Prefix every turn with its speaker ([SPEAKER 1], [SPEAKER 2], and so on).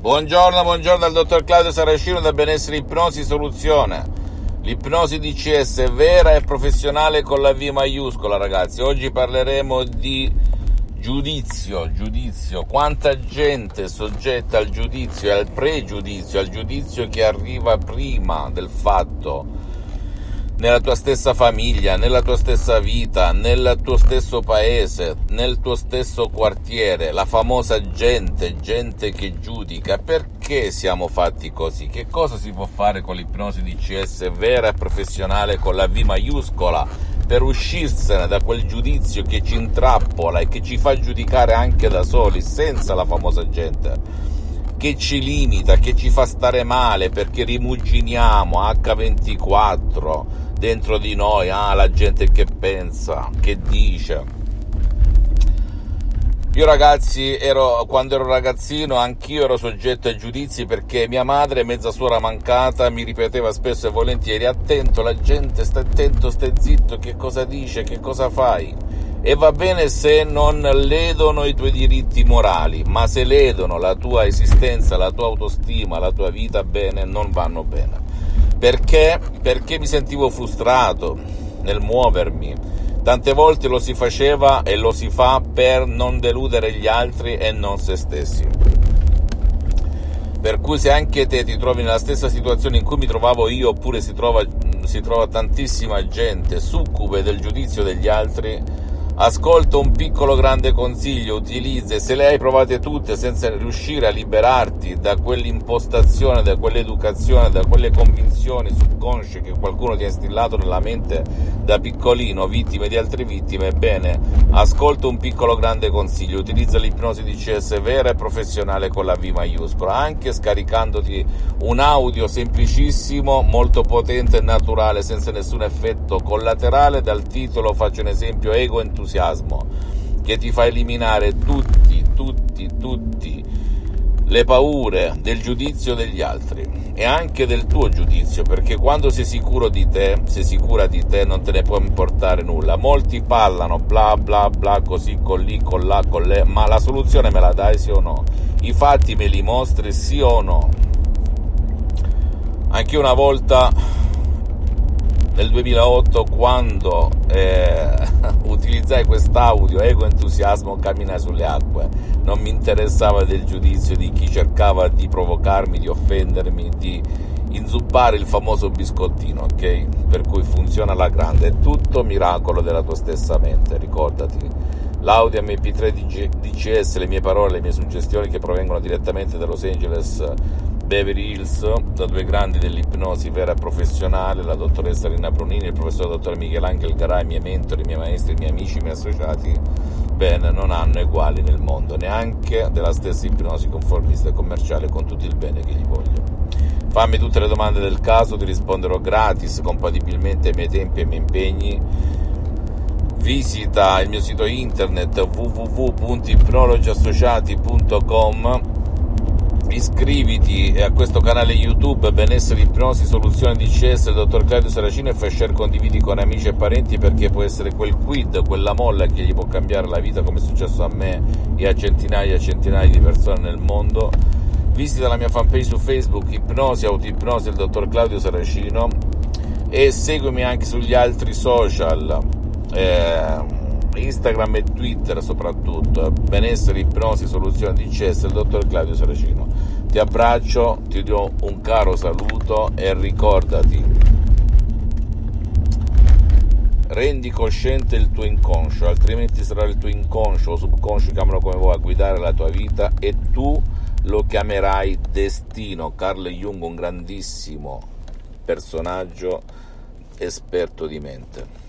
[SPEAKER 1] Buongiorno, buongiorno dal dottor Claudio Saracino da Benessere Ipnosi Soluzione. L'ipnosi DCS vera e professionale con la V maiuscola, ragazzi. Oggi parleremo di giudizio, giudizio. Quanta gente è soggetta al giudizio e al pregiudizio, al giudizio che arriva prima del fatto nella tua stessa famiglia, nella tua stessa vita, nel tuo stesso paese, nel tuo stesso quartiere, la famosa gente, gente che giudica. Perché siamo fatti così? Che cosa si può fare con l'ipnosi di CS vera e professionale con la V maiuscola per uscirsene da quel giudizio che ci intrappola e che ci fa giudicare anche da soli, senza la famosa gente? che ci limita, che ci fa stare male perché rimuginiamo H24 dentro di noi, ah la gente che pensa, che dice. Io ragazzi, ero, quando ero ragazzino, anch'io ero soggetto ai giudizi perché mia madre, mezza suora mancata, mi ripeteva spesso e volentieri, attento, la gente, stai attento, stai zitto, che cosa dice, che cosa fai e va bene se non ledono i tuoi diritti morali, ma se ledono la tua esistenza, la tua autostima, la tua vita bene, non vanno bene. Perché? Perché mi sentivo frustrato nel muovermi. Tante volte lo si faceva e lo si fa per non deludere gli altri e non se stessi. Per cui se anche te ti trovi nella stessa situazione in cui mi trovavo io, oppure si trova, si trova tantissima gente succube del giudizio degli altri, Ascolta un piccolo grande consiglio, utilizza se le hai provate tutte senza riuscire a liberarti da quell'impostazione, da quell'educazione, da quelle convinzioni subconsce che qualcuno ti ha instillato nella mente da piccolino, vittime di altre vittime, bene, ascolta un piccolo grande consiglio, utilizza l'ipnosi di CS vera e professionale con la V maiuscola, anche scaricandoti un audio semplicissimo, molto potente e naturale, senza nessun effetto collaterale, dal titolo faccio un esempio ego entusiasmo entusiasmo che ti fa eliminare tutti, tutti, tutti le paure del giudizio degli altri e anche del tuo giudizio, perché quando sei sicuro di te, sei sicura di te, non te ne può importare nulla. Molti parlano bla bla bla così con lì, con là, con le, ma la soluzione me la dai sì o no? I fatti me li mostri sì o no? Anche una volta nel 2008 quando eh, utilizzai quest'audio ego entusiasmo camminai sulle acque. Non mi interessava del giudizio di chi cercava di provocarmi di offendermi di inzuppare il famoso biscottino ok? Per cui funziona alla grande. È tutto miracolo della tua stessa mente ricordati. L'audio mp3 DCS le mie parole le mie suggestioni che provengono direttamente da Los Angeles Beverly Hills da due grandi dell'ipnosi vera professionale, la dottoressa Rina Brunini il professor dottor Michelangelo Garai, miei mentori, miei maestri, miei amici, miei associati, bene, non hanno uguali nel mondo, neanche della stessa ipnosi conformista e commerciale con tutto il bene che gli voglio. Fammi tutte le domande del caso, ti risponderò gratis, compatibilmente ai miei tempi e ai miei impegni. Visita il mio sito internet www.ipnologiassociati.com iscriviti a questo canale YouTube Benessere Ipnosi Soluzione DCS del dottor Claudio Saracino e fai share condividi con amici e parenti perché può essere quel quid, quella molla che gli può cambiare la vita come è successo a me e a centinaia e centinaia di persone nel mondo. Visita la mia fanpage su Facebook Ipnosi Autoipnosi del dottor Claudio Saracino e seguimi anche sugli altri social. Eh, Instagram e Twitter soprattutto, benessere, ipnosi, soluzione DCS, il dottor Claudio Saracino. Ti abbraccio, ti do un caro saluto e ricordati, rendi cosciente il tuo inconscio, altrimenti sarà il tuo inconscio o subconscio, chiamalo come vuoi, a guidare la tua vita e tu lo chiamerai destino. Carl Jung, un grandissimo personaggio esperto di mente.